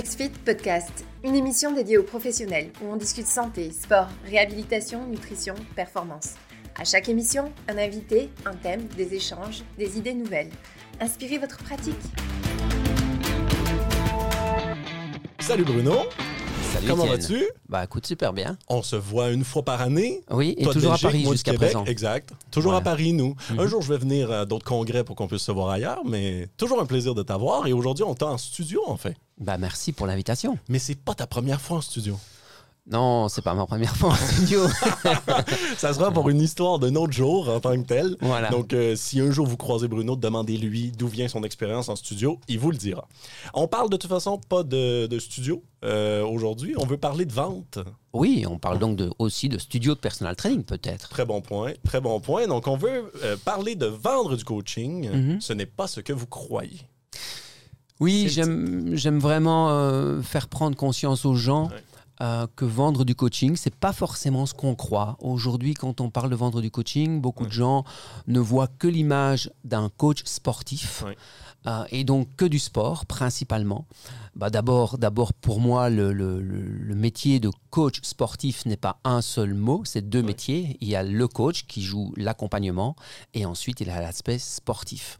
XFIT Podcast, une émission dédiée aux professionnels où on discute santé, sport, réhabilitation, nutrition, performance. À chaque émission, un invité, un thème, des échanges, des idées nouvelles. Inspirez votre pratique. Salut Bruno. Salut Comment vas-tu? Bah écoute, super bien. On se voit une fois par année. Oui, et Toi toujours à Paris jusqu'à présent. Exact. Toujours à. Paris, nous. Un Mhm. jour, je vais venir à d'autres congrès pour qu'on puisse se voir ailleurs, mais toujours un plaisir de t'avoir. Et aujourd'hui, on t'a en studio, en fait. Bah merci pour l'invitation. Mais c'est pas ta première fois en studio. Non, c'est pas ma première fois en studio. Ça sera pour une histoire d'un autre jour en tant que tel. voilà. Donc, euh, si un jour vous croisez Bruno, demandez-lui d'où vient son expérience en studio. Il vous le dira. On parle de toute façon pas de, de studio euh, aujourd'hui. On veut parler de vente. oui, on parle donc de, aussi de studio de personal training peut-être. Très bon point. Très bon point. Donc, on veut euh, parler de vendre du coaching. Mhm. Ce n'est pas ce que vous croyez. Oui, j'aime vraiment faire prendre conscience aux gens Ouais. Euh, que vendre du coaching, c'est pas forcément ce qu'on croit. Aujourd'hui, quand on parle de vendre du coaching, beaucoup de gens ne voient que l'image d'un coach sportif. Ouais. euh, et donc que du sport principalement. Bah d'abord, d'abord pour moi, le, le- le- le métier de coach sportif n'est pas un seul mot, c'est deux Ouais. métiers. Il y a le coach qui joue l'accompagnement et ensuite il y a l'aspect sportif.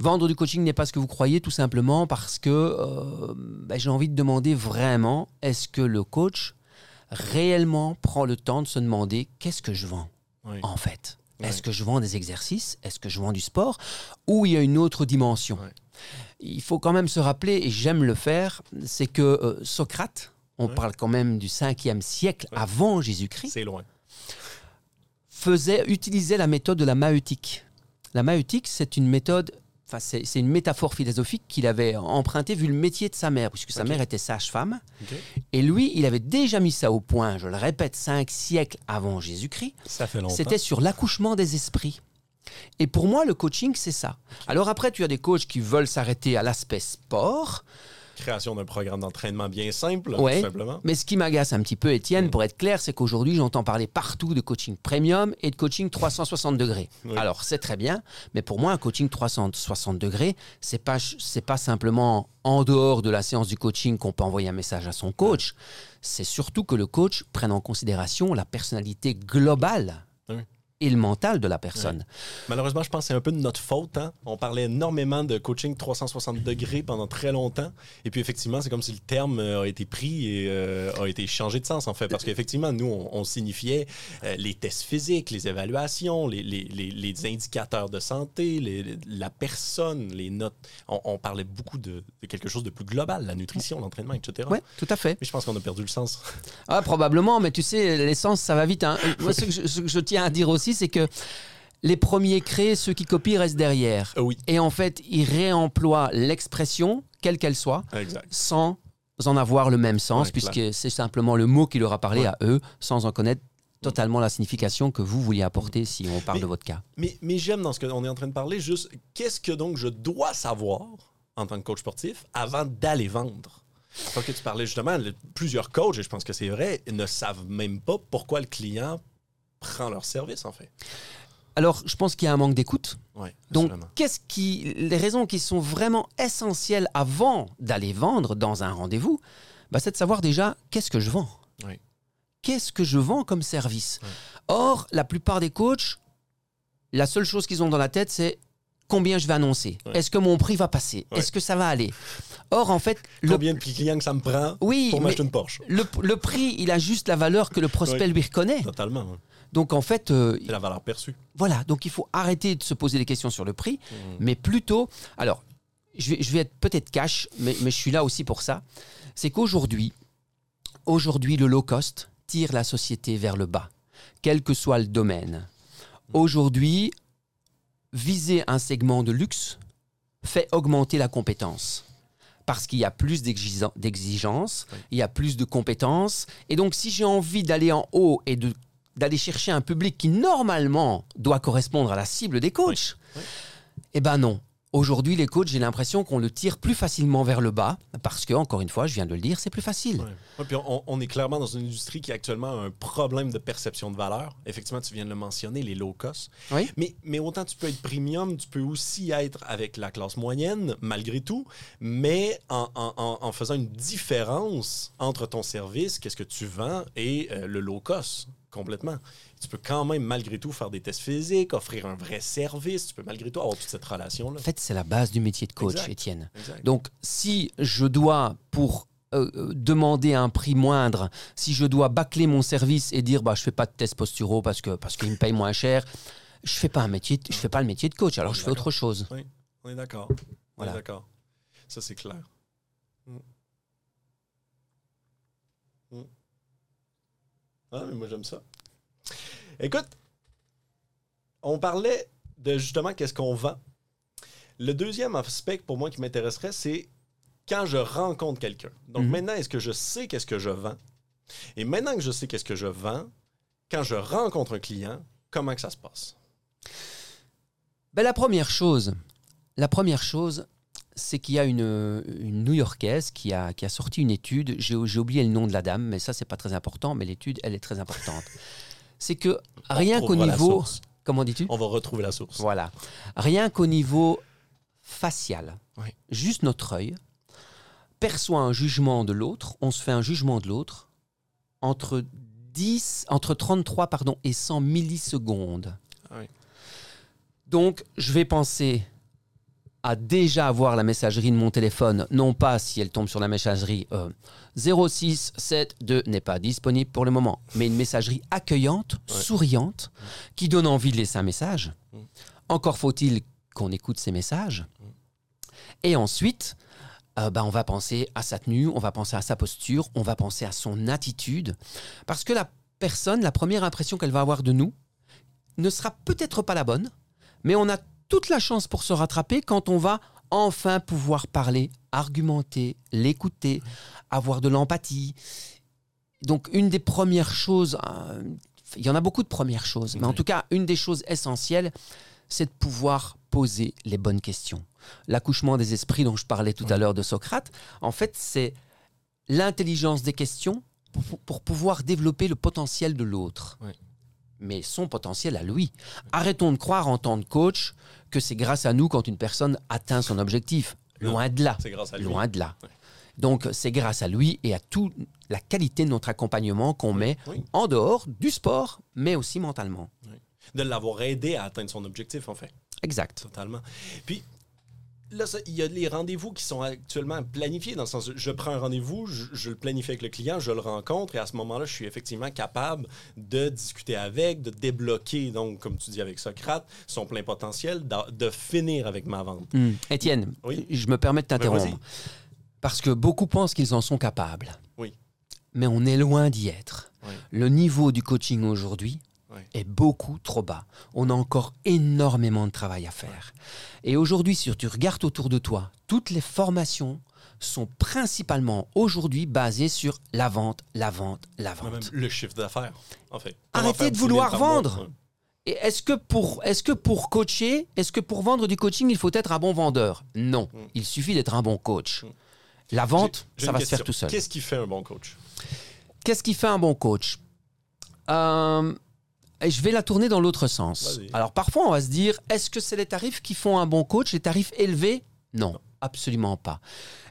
Vendre du coaching n'est pas ce que vous croyez, tout simplement parce que euh, bah, j'ai envie de demander vraiment, est-ce que le coach réellement prend le temps de se demander qu'est-ce que je vends Oui. en fait? Est-ce que je vends des exercices? Est-ce que je vends du sport? Ou il y a une autre dimension? Il faut quand même se rappeler, et j'aime le faire, c'est que euh, Socrate, on parle quand même du 5e siècle avant Jésus-Christ, C'est loin. faisait, utilisait la méthode de la maïeutique. La maïeutique, c'est une méthode, enfin c'est une métaphore philosophique qu'il avait empruntée vu le métier de sa mère, puisque sa mère était sage-femme. Et lui, il avait déjà mis ça au point, je le répète, cinq siècles avant Jésus-Christ. Ça fait longtemps. C'était sur l'accouchement des esprits. Et pour moi, le coaching, c'est ça. Alors après, tu as des coachs qui veulent s'arrêter à l'aspect sport. Création d'un programme d'entraînement bien simple, Ouais. tout simplement. Mais ce qui m'agace un petit peu, Étienne, Mm. pour être clair, c'est qu'aujourd'hui, j'entends parler partout de coaching premium et de coaching 360 degrés. Oui. Alors, c'est très bien, mais pour moi, un coaching 360 degrés, c'est pas, c'est pas simplement en dehors de la séance du coaching qu'on peut envoyer un message à son coach. C'est surtout que le coach prenne en considération la personnalité globale. Et le mental de la personne. Malheureusement, je pense que c'est un peu de notre faute. hein. On parlait énormément de coaching 360 degrés pendant très longtemps. Et puis, effectivement, c'est comme si le terme euh, a été pris et euh, a été changé de sens, en fait. Parce qu'effectivement, nous, on, on signifiait euh, les tests physiques, les évaluations, les, les- les- les indicateurs de santé, les- les- la personne, les notes. On, on parlait beaucoup de, de quelque chose de plus global, la nutrition, l'entraînement, etc. Oui, tout à fait. Mais je pense qu'on a perdu le sens. Ah, probablement, mais tu sais, l'essence, ça va vite. hein. Moi, ce que, je, ce que je tiens à dire aussi, c'est que les premiers créent, ceux qui copient restent derrière. Euh, oui, Et en fait, ils réemploient l'expression, quelle qu'elle soit, exact. sans en avoir le même sens, Ouais, puisque c'est simplement le mot qui leur a parlé Ouais. à eux, sans en connaître totalement la signification que vous vouliez apporter si on parle Mais- de votre cas. Mais, mais j'aime dans ce qu'on est en train de parler, juste qu'est-ce que donc je dois savoir en tant que coach sportif avant d'aller vendre? Parce que tu parlais justement, plusieurs coachs, et je pense que c'est vrai, ne savent même pas pourquoi le client prend leur service, en fait. Alors, je pense qu'il y a un manque d'écoute. Ouais, Donc, qu'est-ce qui, les raisons qui sont vraiment essentielles avant d'aller vendre dans un rendez-vous, bah, c'est de savoir déjà qu'est-ce que je vends? Qu'est-ce que je vends comme service? Ouais. Or, la plupart des coachs, la seule chose qu'ils ont dans la tête, c'est combien je vais annoncer? Est-ce que mon prix va passer? Est-ce que ça va aller? Or, en fait, le, Combien de clients que ça me prend oui, pour m'acheter une Porsche? le, le prix, il a juste la valeur que le prospect lui reconnaît. Totalement. Donc, en fait, euh, C'est la valeur perçue. voilà, donc il faut arrêter de se poser des questions sur le prix, Mhm. mais plutôt, alors, je vais, je vais être peut-être cash, mais, mais je suis là aussi pour ça, c'est qu'aujourd'hui, aujourd'hui, le low cost tire la société vers le bas, quel que soit le domaine. Aujourd'hui, viser un segment de luxe fait augmenter la compétence. Parce qu'il y a plus d'exigen- d'exigences, Oui. il y a plus de compétences. Et donc, si j'ai envie d'aller en haut et de- d'aller chercher un public qui, normalement, doit correspondre à la cible des coachs, Oui. eh ben non. Aujourd'hui, les coachs, j'ai l'impression qu'on le tire plus facilement vers le bas parce que, encore une fois, je viens de le dire, c'est plus facile. Ouais. Ouais, puis on, on est clairement dans une industrie qui a actuellement un problème de perception de valeur. Effectivement, tu viens de le mentionner, les low cost. Oui. Mais, mais autant tu peux être premium, tu peux aussi être avec la classe moyenne, malgré tout, mais en, en- en- en faisant une différence entre ton service, qu'est-ce que tu vends, et euh, le low cost, complètement. Tu peux quand même, malgré tout, faire des tests physiques, offrir un vrai service. Tu peux, malgré tout, avoir toute cette relation-là. En fait, c'est la base du métier de coach, Exact. Étienne. Exact. Donc, si je dois, pour euh, euh, demander un prix moindre, si je dois bâcler mon service et dire bah, je fais pas de tests posturaux parce que parce qu'ils me payent moins cher, je fais pas un métier, je fais pas le métier de coach. Alors, je fais autre chose. Oui, on est d'accord. Voilà. On est d'accord. Ça, c'est clair. Mm. Mm. Ah, mais moi, j'aime ça. Écoute, on parlait de justement qu'est-ce qu'on vend. Le deuxième aspect pour moi qui m'intéresserait, c'est quand je rencontre quelqu'un. Donc Mhm. maintenant, est-ce que je sais qu'est-ce que je vends? Et maintenant que je sais qu'est-ce que je vends, quand je rencontre un client, comment que ça se passe? Ben, la première chose, la première chose, c'est qu'il y a une, une New-Yorkaise qui a, qui a sorti une étude. J'ai oublié le nom de la dame, mais ça, c'est pas très important. Mais l'étude, elle est très importante. C'est que rien qu'au niveau. source. Comment dis-tu? On va retrouver la source. Voilà. Rien qu'au niveau facial, Oui. juste notre œil perçoit un jugement de l'autre, on se fait un jugement de l'autre entre 10, entre 33 pardon, et 100 millisecondes. Ah oui. Donc, je vais penser à déjà avoir la messagerie de mon téléphone, non pas si elle tombe sur la messagerie euh, 0672 n'est pas disponible pour le moment, mais une messagerie accueillante, Ouais. souriante, qui donne envie de laisser un message. Mm. Encore faut-il qu'on écoute ces messages. Mm. Et ensuite, euh, ben, on va penser à sa tenue, on va penser à sa posture, on va penser à son attitude. Parce que la personne, la première impression qu'elle va avoir de nous, ne sera peut-être pas la bonne, mais on a toute la chance pour se rattraper quand on va enfin pouvoir parler, argumenter, l'écouter, avoir de l'empathie. Donc une des premières choses, euh, il y en a beaucoup de premières choses, mais en tout cas, une des choses essentielles, c'est de pouvoir poser les bonnes questions. L'accouchement des esprits dont je parlais tout à l'heure de Socrate, en fait, c'est l'intelligence des questions pour, pour pouvoir développer le potentiel de l'autre. Oui. Mais son potentiel à lui. Arrêtons de croire en tant que coach que c'est grâce à nous quand une personne atteint son objectif. Loin de là. C'est grâce à lui. Loin de là. Ouais. Donc, c'est grâce à lui et à toute la qualité de notre accompagnement qu'on met Oui. en dehors du sport, mais aussi mentalement. De l'avoir aidé à atteindre son objectif, en fait. Exact. Totalement. Puis, là, il y a les rendez-vous qui sont actuellement planifiés, dans le sens, je prends un rendez-vous, je, je le planifie avec le client, je le rencontre, et à ce moment-là, je suis effectivement capable de discuter avec, de débloquer, donc, comme tu dis avec Socrate, son plein potentiel, de finir avec ma vente. Hmm. Étienne, Oui. je me permets de t'interrompre. parce que beaucoup pensent qu'ils en sont capables. Oui. Mais on est loin d'y être. Oui. Le niveau du coaching aujourd'hui Oui. est beaucoup trop bas. On a encore énormément de travail à faire. Et aujourd'hui, si tu regardes autour de toi, toutes les formations sont principalement aujourd'hui basées sur la vente, la vente, la même vente. le chiffre d'affaires, en fait. Arrêtez de 10 000 vouloir vendre. Et est-ce que pour est-ce que pour coacher, est-ce que pour vendre du coaching, il faut être un bon vendeur? Non, Mm. il suffit d'être un bon coach. Mm. La vente, ça va se faire tout seul. Qu'est-ce qui fait un bon coach? Qu'est-ce qui fait un bon coach? Euh, et Je vais la tourner dans l'autre sens. Alors parfois, on va se dire, est-ce que c'est les tarifs qui font un bon coach, les tarifs élevés? Non, absolument pas.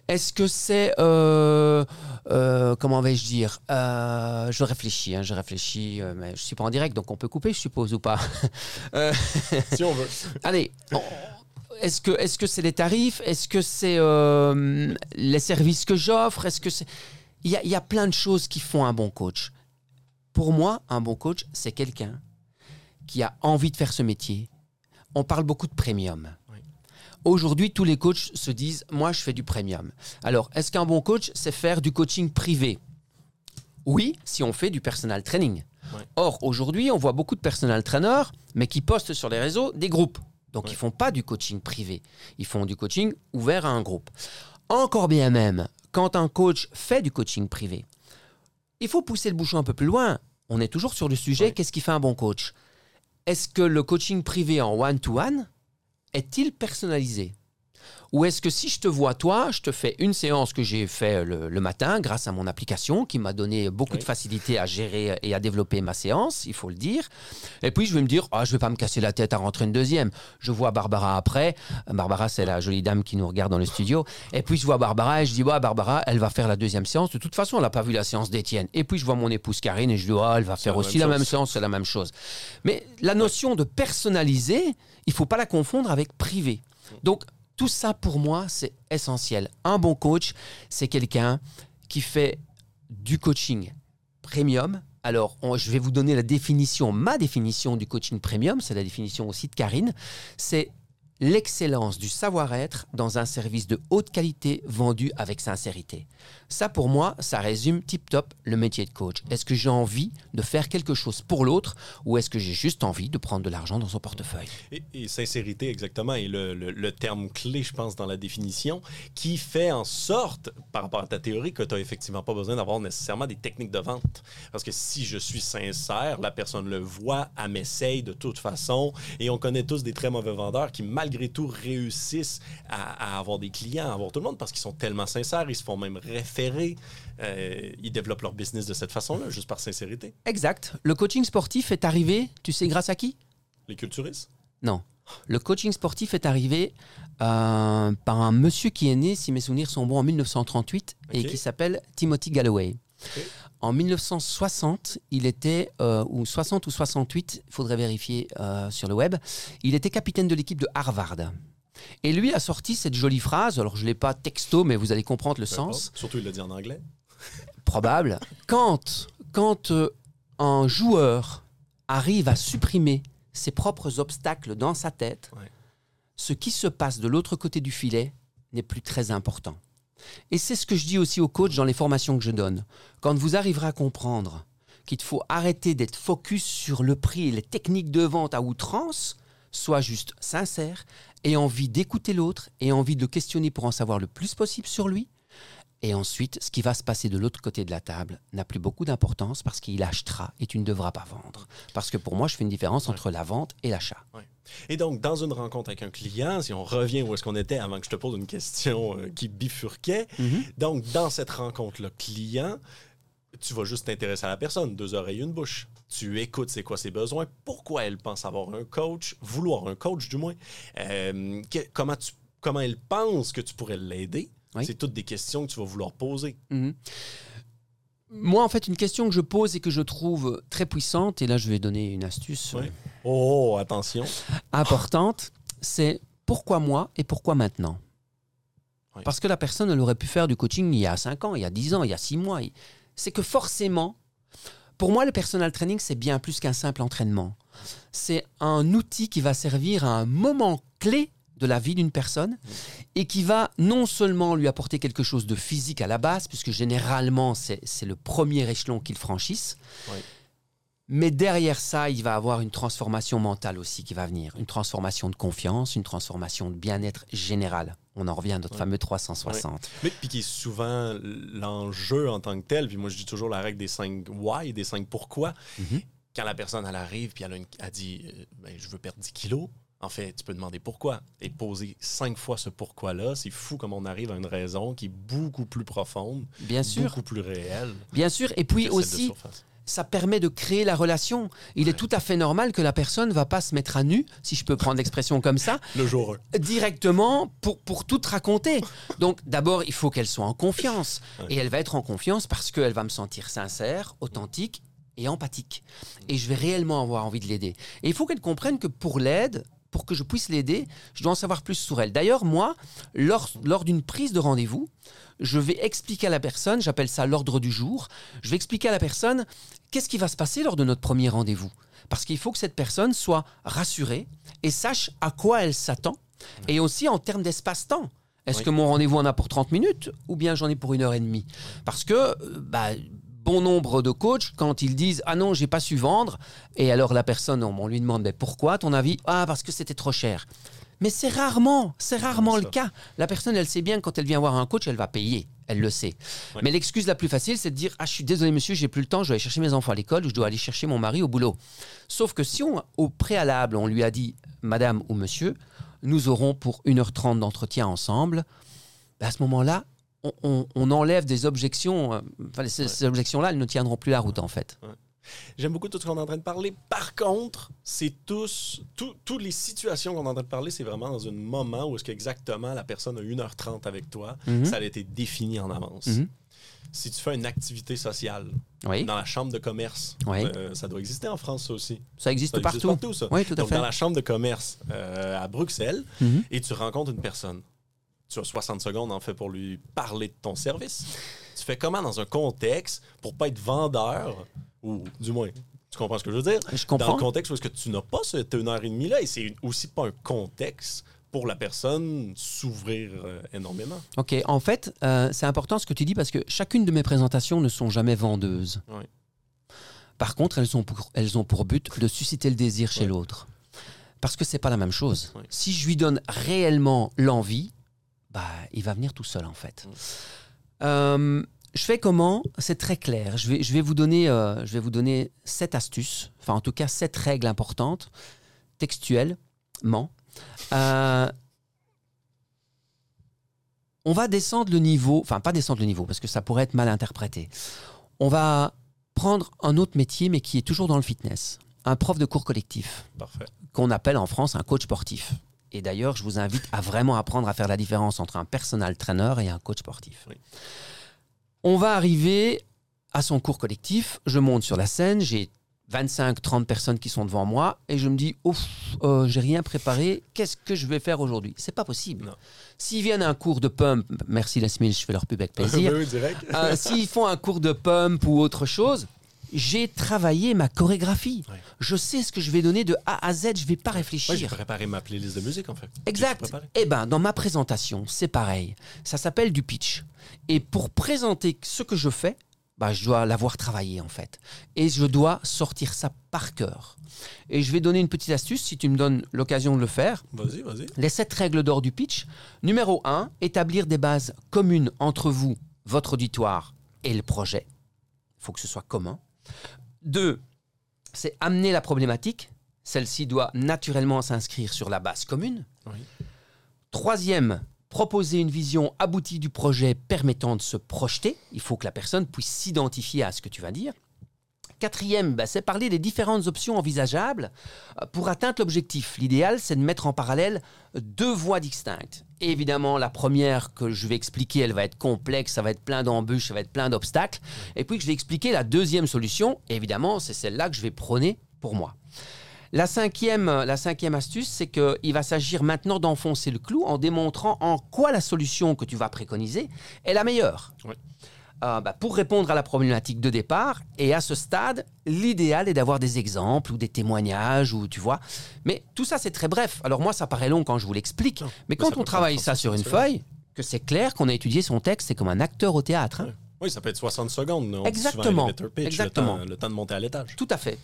Est-ce que c'est... euh, euh, comment vais-je dire Euh, Je réfléchis, hein, je réfléchis, mais je suis pas en direct, donc on peut couper, je suppose, ou pas si on veut. Allez, on- est-ce que est-ce que c'est les tarifs? Est-ce que c'est les services que j'offre? Est-ce que c'est il y, a, il y a plein de choses qui font un bon coach. Pour moi, un bon coach, c'est quelqu'un qui a envie de faire ce métier. On parle beaucoup de premium. Oui. Aujourd'hui, tous les coachs se disent moi, je fais du premium. Alors, est-ce qu'un bon coach, c'est faire du coaching privé? Oui, si on fait du personal training. Ouais. Or, aujourd'hui, on voit beaucoup de personal trainers, mais qui postent sur les réseaux des groupes. Donc, Ouais. ils font pas du coaching privé. Ils font du coaching ouvert à un groupe. Encore bien même, quand un coach fait du coaching privé, il faut pousser le bouchon un peu plus loin. On est toujours sur le sujet, Ouais. qu'est-ce qui fait un bon coach? Est-ce que le coaching privé en one-to-one est-il personnalisé? Ou est-ce que si je te vois toi, je te fais une séance que j'ai fait le, le matin grâce à mon application qui m'a donné beaucoup Oui. de facilité à gérer et à développer ma séance, il faut le dire. Et puis je vais me dire, ah, je vais pas me casser la tête à rentrer une deuxième. Je vois Barbara après. Barbara, c'est la jolie dame qui nous regarde dans le studio. Et puis je vois Barbara et je dis, ouais, Barbara, elle va faire la deuxième séance. De toute façon, elle n'a pas vu la séance d'Étienne. Et puis je vois mon épouse Karine et je dis, ah, elle va faire la aussi même la même séance, c'est la même chose. Mais la notion de personnaliser, il faut pas la confondre avec privé. Donc tout ça pour moi, c'est essentiel. Un bon coach, c'est quelqu'un qui fait du coaching premium. Alors, je vais vous donner la définition, ma définition du coaching premium, c'est la définition aussi de Karine. C'est l'excellence du savoir-être dans un service de haute qualité vendu avec sincérité. Ça, pour moi, ça résume tip-top le métier de coach. Est-ce que j'ai envie de faire quelque chose pour l'autre ou est-ce que j'ai juste envie de prendre de l'argent dans son portefeuille? Et, sincérité, exactement, est le, le- terme clé, je pense, dans la définition, qui fait en sorte, par rapport à ta théorie, que tu n'as effectivement pas besoin d'avoir nécessairement des techniques de vente. Parce que si je suis sincère, la personne le voit, elle m'essaye de toute façon, et on connaît tous des très mauvais vendeurs qui, malgré tout, réussissent à, à avoir des clients, à avoir tout le monde, parce qu'ils sont tellement sincères, ils se font même référer, euh, ils développent leur business de cette façon-là, juste par sincérité. Exact. Le coaching sportif est arrivé, tu sais grâce à qui? Les culturistes? Non. Le coaching sportif est arrivé euh, par un monsieur qui est né, si mes souvenirs sont bons, en 1938 et qui s'appelle Timothy Galloway. En 1960, il était, euh, ou 60 ou 68, il faudrait vérifier euh, sur le web, il était capitaine de l'équipe de Harvard. Et lui a sorti cette jolie phrase, alors je ne l'ai pas texto, mais vous allez comprendre le Peu sens. Surtout, il l'a dit en anglais. probable. Quand, quand euh, un joueur arrive à supprimer ses propres obstacles dans sa tête, Ouais. ce qui se passe de l'autre côté du filet n'est plus très important. Et c'est ce que je dis aussi aux coachs dans les formations que je donne. Quand vous arriverez à comprendre qu'il faut arrêter d'être focus sur le prix et les techniques de vente à outrance, sois juste sincère et envie d'écouter l'autre et envie de le questionner pour en savoir le plus possible sur lui, et ensuite, ce qui va se passer de l'autre côté de la table n'a plus beaucoup d'importance parce qu'il achètera et tu ne devras pas vendre. Parce que pour moi, je fais une différence entre la vente et l'achat. Et donc, dans une rencontre avec un client, si on revient où est-ce qu'on était avant que je te pose une question euh, qui bifurquait, donc dans cette rencontre-là, client, tu vas juste t'intéresser à la personne, deux oreilles, une bouche. Tu écoutes c'est quoi ses besoins, pourquoi elle pense avoir un coach, vouloir un coach du moins, euh, que- comment, tu, comment elle pense que tu pourrais l'aider? Oui. C'est toutes des questions que tu vas vouloir poser. Mhm. Moi, en fait, une question que je pose et que je trouve très puissante, et là, je vais donner une astuce euh, Oui. Oh, attention. importante, c'est pourquoi moi et pourquoi maintenant Oui. Parce que la personne, elle aurait pu faire du coaching il y a 5 ans, il y a 10 ans, il y a 6 mois. C'est que forcément, pour moi, le personal training, c'est bien plus qu'un simple entraînement. C'est un outil qui va servir à un moment clé de la vie d'une personne et qui va non seulement lui apporter quelque chose de physique à la base, puisque généralement c'est le premier échelon qu'ils franchissent, Oui. mais derrière ça, il va avoir une transformation mentale aussi qui va venir, une transformation de confiance, une transformation de bien-être général. On en revient à notre Oui. fameux 360. Mais puis qui est souvent l'enjeu en tant que tel. Puis moi, je dis toujours la règle des cinq why, des cinq pourquoi. Mhm. Quand la personne, elle arrive, puis elle, a une- elle dit euh, Ben, Je veux perdre 10 kilos. En fait, tu peux demander pourquoi. Et poser cinq fois ce pourquoi-là, c'est fou comme on arrive à une raison qui est beaucoup plus profonde, Bien sûr, beaucoup plus réelle. bien sûr. Et puis aussi, ça permet de créer la relation. Il est tout à fait normal que la personne va pas se mettre à nu, si je peux prendre l'expression comme ça, Le jour 1. directement pour, pour tout raconter. Donc d'abord, il faut qu'elle soit en confiance. Ouais. Et elle va être en confiance parce qu'elle va me sentir sincère, authentique et empathique. Et je vais réellement avoir envie de l'aider. Et il faut qu'elle comprenne que pour l'aide, pour que je puisse l'aider, je dois en savoir plus sur elle. D'ailleurs, moi, lors, lors d'une prise de rendez-vous, je vais expliquer à la personne, j'appelle ça l'ordre du jour, je vais expliquer à la personne qu'est-ce qui va se passer lors de notre premier rendez-vous. Parce qu'il faut que cette personne soit rassurée et sache à quoi elle s'attend. Et aussi en termes d'espace-temps. Est-ce Oui. que mon rendez-vous en a pour 30 minutes ou bien j'en ai pour une heure et demie? Parce que euh, bah, bon nombre de coachs, quand ils disent Ah non, j'ai pas su vendre, et alors la personne, on, on lui demande Mais pourquoi ton avis? Ah, parce que c'était trop cher. Mais c'est rarement, c'est rarement le cas. La personne, elle sait bien que quand elle vient voir un coach, elle va payer. Elle le sait. Ouais. Mais l'excuse la plus facile, c'est de dire Ah, je suis désolé, monsieur, j'ai plus le temps, je dois aller chercher mes enfants à l'école ou je dois aller chercher mon mari au boulot. Sauf que si on, au préalable, on lui a dit Madame ou Monsieur, nous aurons pour 1h30 d'entretien ensemble. Ben, à ce moment-là, on, on- on enlève des objections. euh, enfin, ces, ces objections-là, elles ne tiendront plus la route, en fait. J'aime beaucoup tout ce qu'on est en train de parler. Par contre, c'est tous, tout- toutes les situations qu'on est en train de parler, c'est vraiment dans un moment où est-ce qu'exactement la personne a 1h30 avec toi, Mhm. ça a été défini en avance. Mhm. Si tu fais une activité sociale Oui, dans la chambre de commerce, Oui. euh, ça doit exister en France ça aussi. ça existe Ça existe partout. partout, ça. Oui, tout à Donc, fait. dans la chambre de commerce euh, à Bruxelles, Mhm. et tu rencontres une personne. Tu as 60 secondes, en fait, pour lui parler de ton service. Tu fais comment dans un contexte pour pas être vendeur, ou du moins, tu comprends ce que je veux dire? Je Dans comprends. le contexte où est-ce que tu n'as pas cette une heure et demie là, et c'est aussi pas un contexte pour la personne s'ouvrir euh, énormément. Ok, en fait, euh, c'est important ce que tu dis parce que chacune de mes présentations ne sont jamais vendeuses. Oui. Par contre, elles ont pour, elles ont pour but de susciter le désir chez l'autre. Parce que c'est pas la même chose. Si je lui donne réellement l'envie, bah, il va venir tout seul en fait. Mm. Euh, je fais comment? C'est très clair. Je vais, je vais vous donner, euh, je vais vous donner sept astuces, enfin en tout cas sept règles importantes, textuellement. Euh, on va descendre le niveau, enfin pas descendre le niveau parce que ça pourrait être mal interprété. On va prendre un autre métier mais qui est toujours dans le fitness, un prof de cours collectif qu'on appelle en France un coach sportif. Et d'ailleurs, je vous invite à vraiment apprendre à faire la différence entre un personal trainer et un coach sportif. Oui. On va arriver à son cours collectif, je monte sur la scène, j'ai 25-30 personnes qui sont devant moi et je me dis, ouf, euh, j'ai rien préparé, qu'est-ce que je vais faire aujourd'hui? C'est pas possible. S'ils viennent à un cours de pump, merci les je fais leur pub avec plaisir. Euh, S'ils font un cours de pump ou autre chose, j'ai travaillé ma chorégraphie. Ouais. Je sais ce que je vais donner de A à Z, je vais pas Moi, j'ai réfléchir. préparé ma playlist de musique, en fait. J'ai Exact. Eh ben, dans ma présentation, c'est pareil. Ça s'appelle du pitch. Et pour présenter ce que je fais, bah, je dois l'avoir travaillé en fait. Et je dois sortir ça par cœur. Et je vais donner une petite astuce si tu me donnes l'occasion de le faire. Vas-y, vas-y. Les sept règles d'or du pitch. Numéro 1, établir des bases communes entre vous, votre auditoire et le projet. Il faut que ce soit commun. 2, c'est amener la problématique. Celle-ci doit naturellement s'inscrire sur la base commune. Oui. Troisième, proposer une vision aboutie du projet permettant de se projeter. Il faut que la personne puisse s'identifier à ce que tu vas dire. Quatrième, bah, c'est parler des différentes options envisageables euh, pour atteindre l'objectif. L'idéal, c'est de mettre en parallèle deux voies distinctes. Évidemment, la première que je vais expliquer, elle va être complexe, ça va être plein d'embûches, ça va être plein d'obstacles. Et puis je vais expliquer la deuxième solution, évidemment, c'est celle-là que je vais prôner pour moi. La cinquième, la cinquième astuce, c'est qu'il va s'agir maintenant d'enfoncer le clou en démontrant en quoi la solution que tu vas préconiser est la meilleure. Euh, bah, pour répondre à la problématique de départ, et à ce stade, l'idéal est d'avoir des exemples ou des témoignages, ou tu vois. Mais tout ça, c'est très bref. Alors moi, ça paraît long quand je vous l'explique, mais quand on travaille ça 30 sur une feuille, que c'est clair qu'on a étudié son texte, c'est comme un acteur au théâtre. hein. Oui, ça peut être 60 secondes. On Exactement. pitch, Exactement. Le temps, le temps de monter à l'étage. Tout à fait.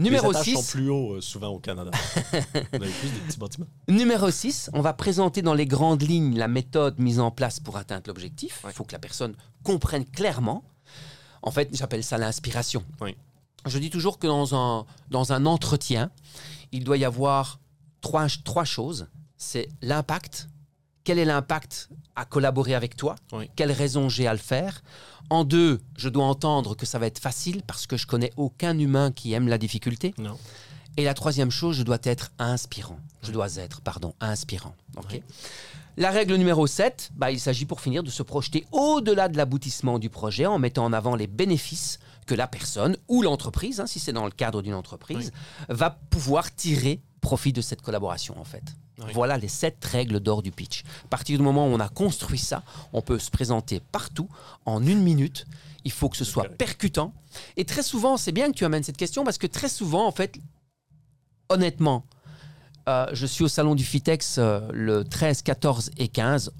Numéro les étages 6. sont plus hauts euh, souvent au Canada. on a plus des petits bâtiments. Numéro 6, on va présenter dans les grandes lignes la méthode mise en place pour atteindre l'objectif. Il Ouais. faut que la personne comprenne clairement. En fait, j'appelle ça l'inspiration. Oui. Je dis toujours que dans un, dans un entretien, il doit y avoir trois, trois choses. C'est l'impact. Quel est l'impact à collaborer avec toi Oui. Quelle raison j'ai à le faire En deux, je dois entendre que ça va être facile parce que je connais aucun humain qui aime la difficulté. Non. Et la troisième chose, je dois être inspirant. Je dois être, pardon, inspirant. La règle numéro 7, bah, il s'agit pour finir de se projeter au-delà de l'aboutissement du projet en mettant en avant les bénéfices que la personne ou l'entreprise, hein, si c'est dans le cadre d'une entreprise, va pouvoir tirer profit de cette collaboration en fait. Oui. Voilà les sept règles d'or du pitch. À partir du moment où on a construit ça, on peut se présenter partout en une minute. Il faut que ce soit percutant. Et très souvent, c'est bien que tu amènes cette question parce que très souvent, en fait, honnêtement, euh, je suis au salon du Fitex euh, le 13, 14 et 15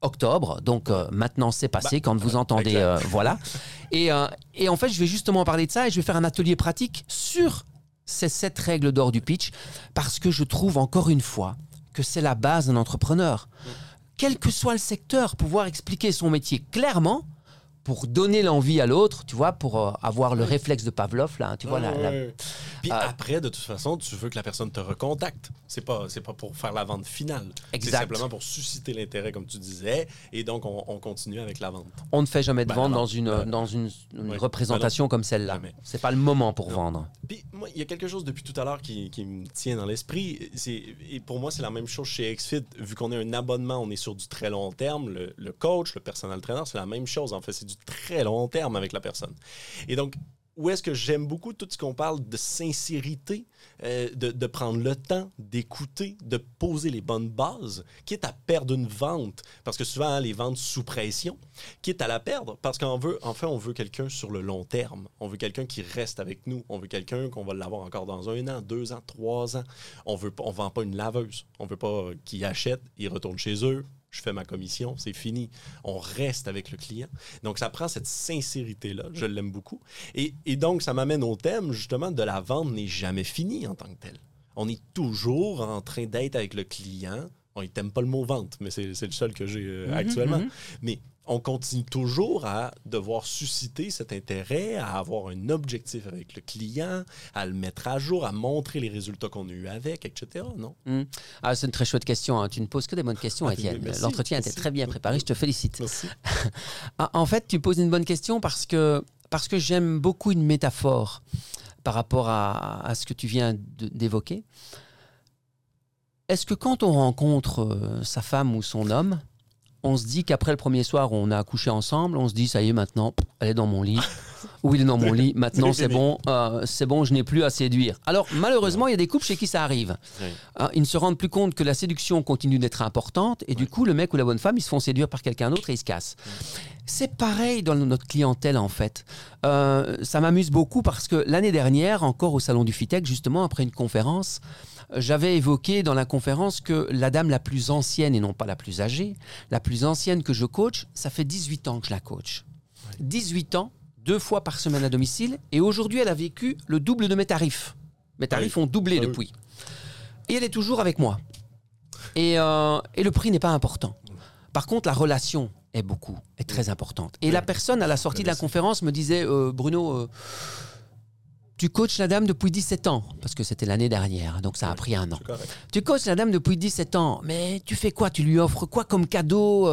octobre. Donc euh, maintenant, c'est passé quand vous entendez. voilà. Et, et en fait, je vais justement parler de ça et je vais faire un atelier pratique sur ces sept règles d'or du pitch parce que je trouve encore une fois que c'est la base d'un entrepreneur. Quel que soit le secteur, pouvoir expliquer son métier clairement pour donner l'envie à l'autre, tu vois, pour euh, avoir le réflexe de Pavlov, là, tu vois. la- la- Ouais. Puis Ah. après, de toute façon, tu veux que la personne te recontacte. C'est pas, c'est pas pour faire la vente finale. C'est simplement pour susciter l'intérêt, comme tu disais, et donc on, on continue avec la vente. On ne fait jamais de Ben, vente dans une, Ben, dans une, représentation comme celle-là. C'est pas le moment pour Non. vendre. Puis moi, il y a quelque chose depuis tout à l'heure qui, qui me tient dans l'esprit. C'est- Et pour moi, c'est la même chose chez XFIT. Vu qu'on a un abonnement, on est sur du très long terme. Le, le coach, le personnel trainer, c'est la même chose. En fait, c'est très long terme avec la personne. Et donc, où est-ce que j'aime beaucoup tout ce qu'on parle de sincérité, euh, de, prendre le temps d'écouter, de poser les bonnes bases, quitte à perdre une vente, parce que souvent, les ventes sous pression, quitte à la perdre, parce qu'en veut, enfin, on veut quelqu'un sur le long terme. On veut quelqu'un qui reste avec nous. On veut quelqu'un qu'on va l'avoir encore dans un an, deux ans, trois ans. On veut, on vend pas une laveuse. On veut pas qu'il achète, il retourne chez eux. Je fais ma commission, c'est fini. On reste avec le client. Donc, ça prend cette sincérité-là. Je l'aime beaucoup. Et, et donc, ça m'amène au thème, justement, de la vente n'est jamais finie en tant que telle. On est toujours en train d'être avec le client. On n'aime pas le mot vente, mais c'est le seul que j'ai euh, Mhm, actuellement. mhm. Mais on continue toujours à devoir susciter cet intérêt, à avoir un objectif avec le client, à le mettre à jour, à montrer les résultats qu'on a eu avec, etc. Non? Hmm. Ah, c'est une très chouette question. hein. Tu ne poses que des bonnes questions, Ah, Étienne. L'entretien était très bien préparé. Je te félicite. Merci. Ah, En fait, tu poses une bonne question parce que, parce que j'aime beaucoup une métaphore par rapport à, à ce que tu viens d'évoquer. Est-ce que quand on rencontre euh, sa femme ou son homme, on se dit qu'après le premier soir où on a accouché ensemble, on se dit ça y est maintenant, elle est dans mon lit, ou il est dans mon lit, maintenant c'est bon, euh, c'est bon, je n'ai plus à séduire. Alors malheureusement, il y a des couples chez qui ça arrive. Oui. Hein, ils ne se rendent plus compte que la séduction continue d'être importante et du coup, le mec ou la bonne femme, ils se font séduire par quelqu'un d'autre et ils se cassent. C'est pareil dans notre clientèle en fait. Euh, ça m'amuse beaucoup parce que l'année dernière, encore au salon du FITEC, justement après une conférence, euh, j'avais évoqué dans la conférence que la dame la plus ancienne et non pas la plus âgée, la plus ancienne que je coach, ça fait 18 ans que je la coach. 18 ans, deux fois par semaine à domicile et aujourd'hui elle a vécu le double de mes tarifs. Mes tarifs ont doublé Ah oui. depuis. Et elle est toujours avec moi. Et, euh, et le prix n'est pas important. Par contre, la relation est beaucoup, est très importante. Et Oui. la personne, à la sortie de la conférence, me disait euh, Bruno, euh, tu coaches la dame depuis 17 ans, parce que c'était l'année dernière, donc ça a pris un an. Tu coaches la dame depuis 17 ans, mais tu fais quoi? Tu lui offres quoi comme cadeau?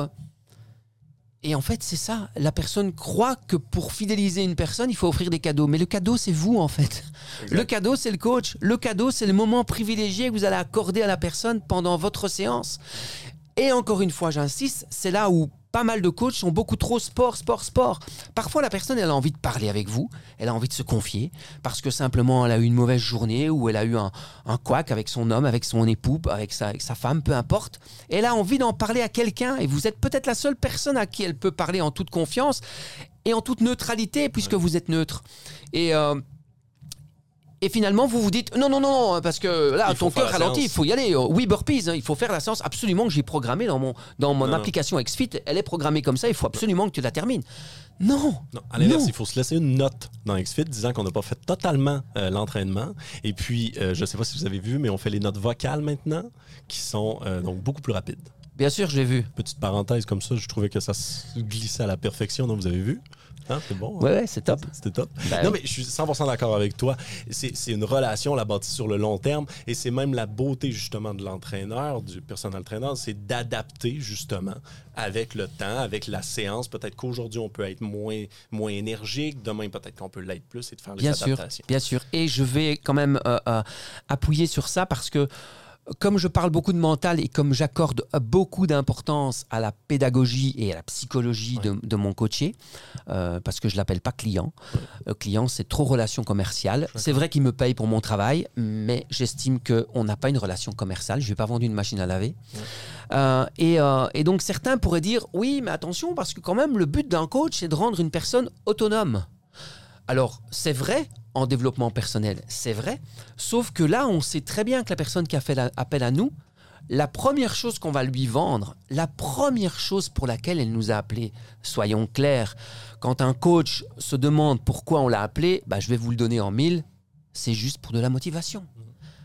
Et en fait, c'est ça. La personne croit que pour fidéliser une personne, il faut offrir des cadeaux. Mais le cadeau, c'est vous, en fait. Exact. Le cadeau, c'est le coach. Le cadeau, c'est le moment privilégié que vous allez accorder à la personne pendant votre séance. Et encore une fois, j'insiste, c'est là où pas mal de coachs sont beaucoup trop sport, sport, sport. Parfois, la personne, elle a envie de parler avec vous, elle a envie de se confier, parce que simplement, elle a eu une mauvaise journée, ou elle a eu un, un couac avec son homme, avec son époux, avec sa, avec sa femme, peu importe. Elle a envie d'en parler à quelqu'un, et vous êtes peut-être la seule personne à qui elle peut parler en toute confiance et en toute neutralité, puisque vous êtes neutre. Et... euh, et finalement, vous vous dites non, non, non, parce que là, Il ton cœur ralentit, il faut y aller. Oui, burpees, hein, il faut faire la séance absolument que j'ai programmée dans mon, dans mon Non, application XFIT. Elle est programmée comme ça, il faut absolument que tu la termines. Non, Non, à l'inverse, il faut se laisser une note dans XFIT disant qu'on n'a pas fait totalement euh, l'entraînement. Et puis, euh, je ne sais pas si vous avez vu, mais on fait les notes vocales maintenant qui sont euh, donc beaucoup plus rapides. bien sûr, je l'ai vu. Petite parenthèse comme ça, je trouvais que ça se glissait à la perfection, donc vous avez vu? Hein, c'est bon. hein? Ouais, ouais, c'est top. C'était top. Ben non, mais je suis 100% d'accord avec toi. C'est une relation, la bâtie sur le long terme. Et c'est même la beauté, justement, de l'entraîneur, du personnel trainer, c'est d'adapter, justement, avec le temps, avec la séance. Peut-être qu'aujourd'hui, on peut être moins, moins énergique. Demain, peut-être qu'on peut l'être plus et de faire les Bien sûr, adaptations. bien sûr. Et je vais quand même euh, euh, appuyer sur ça parce que comme je parle beaucoup de mental et comme j'accorde beaucoup d'importance à la pédagogie et à la psychologie de, de mon coaché, euh, parce que je l'appelle pas client. Euh, client, c'est trop relation commerciale. C'est vrai qu'il me paye pour mon travail, mais j'estime qu'on n'a pas une relation commerciale. Je vais pas vendre une machine à laver. Euh, et, euh, et donc certains pourraient dire oui, mais attention, parce que quand même le but d'un coach, c'est de rendre une personne autonome. Alors, c'est vrai en développement personnel, c'est vrai. Sauf que là, on sait très bien que la personne qui a fait appel à nous, la première chose qu'on va lui vendre, la première chose pour laquelle elle nous a appelé, soyons clairs, quand un coach se demande pourquoi on l'a appelé, bah, je vais vous le donner en mille, c'est juste pour de la motivation.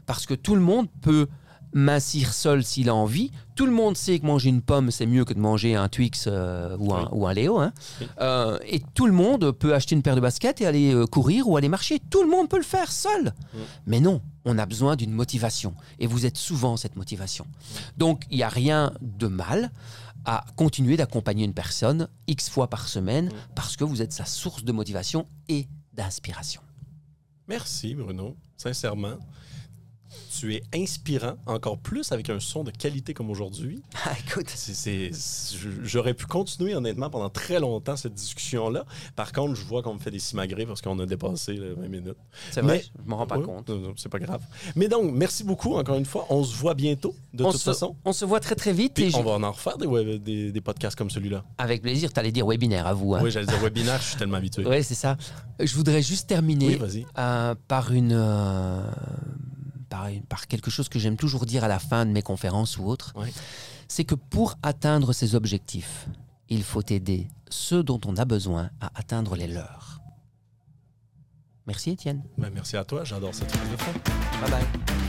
Parce que tout le monde peut mincir seul s'il a envie. Tout le monde sait que manger une pomme, c'est mieux que de manger un Twix euh, ou, un, Oui. ou un Léo. hein. Oui. Euh, et tout le monde peut acheter une paire de baskets et aller euh, courir ou aller marcher. Tout le monde peut le faire seul. Mais non, on a besoin d'une motivation. Et vous êtes souvent cette motivation. Donc, il n'y a rien de mal à continuer d'accompagner une personne X fois par semaine parce que vous êtes sa source de motivation et d'inspiration. Merci, Bruno. Sincèrement. Tu es inspirant, encore plus avec un son de qualité comme aujourd'hui. Ah, écoute, J'aurais pu continuer honnêtement pendant très longtemps cette discussion-là. Par contre, je vois qu'on me fait des simagrées parce qu'on a dépassé les 20 minutes. c'est vrai, je m'en rends pas Ouais, compte. C'est pas grave. Mais donc, merci beaucoup encore une fois. On se voit bientôt, de on, toute se, façon. on se voit très très vite Puis et je- on va en refaire des, web- des, des podcasts comme celui-là. avec plaisir. Tu allais dire webinaire à vous. hein. Oui, j'allais dire webinaire, je suis tellement habitué. Ouais, c'est ça. Je voudrais juste terminer Oui, vas-y. euh, par une, euh, par quelque chose que j'aime toujours dire à la fin de mes conférences ou autres. Ouais. C'est que pour atteindre ces objectifs, il faut aider ceux dont on a besoin à atteindre les leurs. Merci Étienne. Ben, merci à toi, j'adore cette phrase de fin. Bye bye.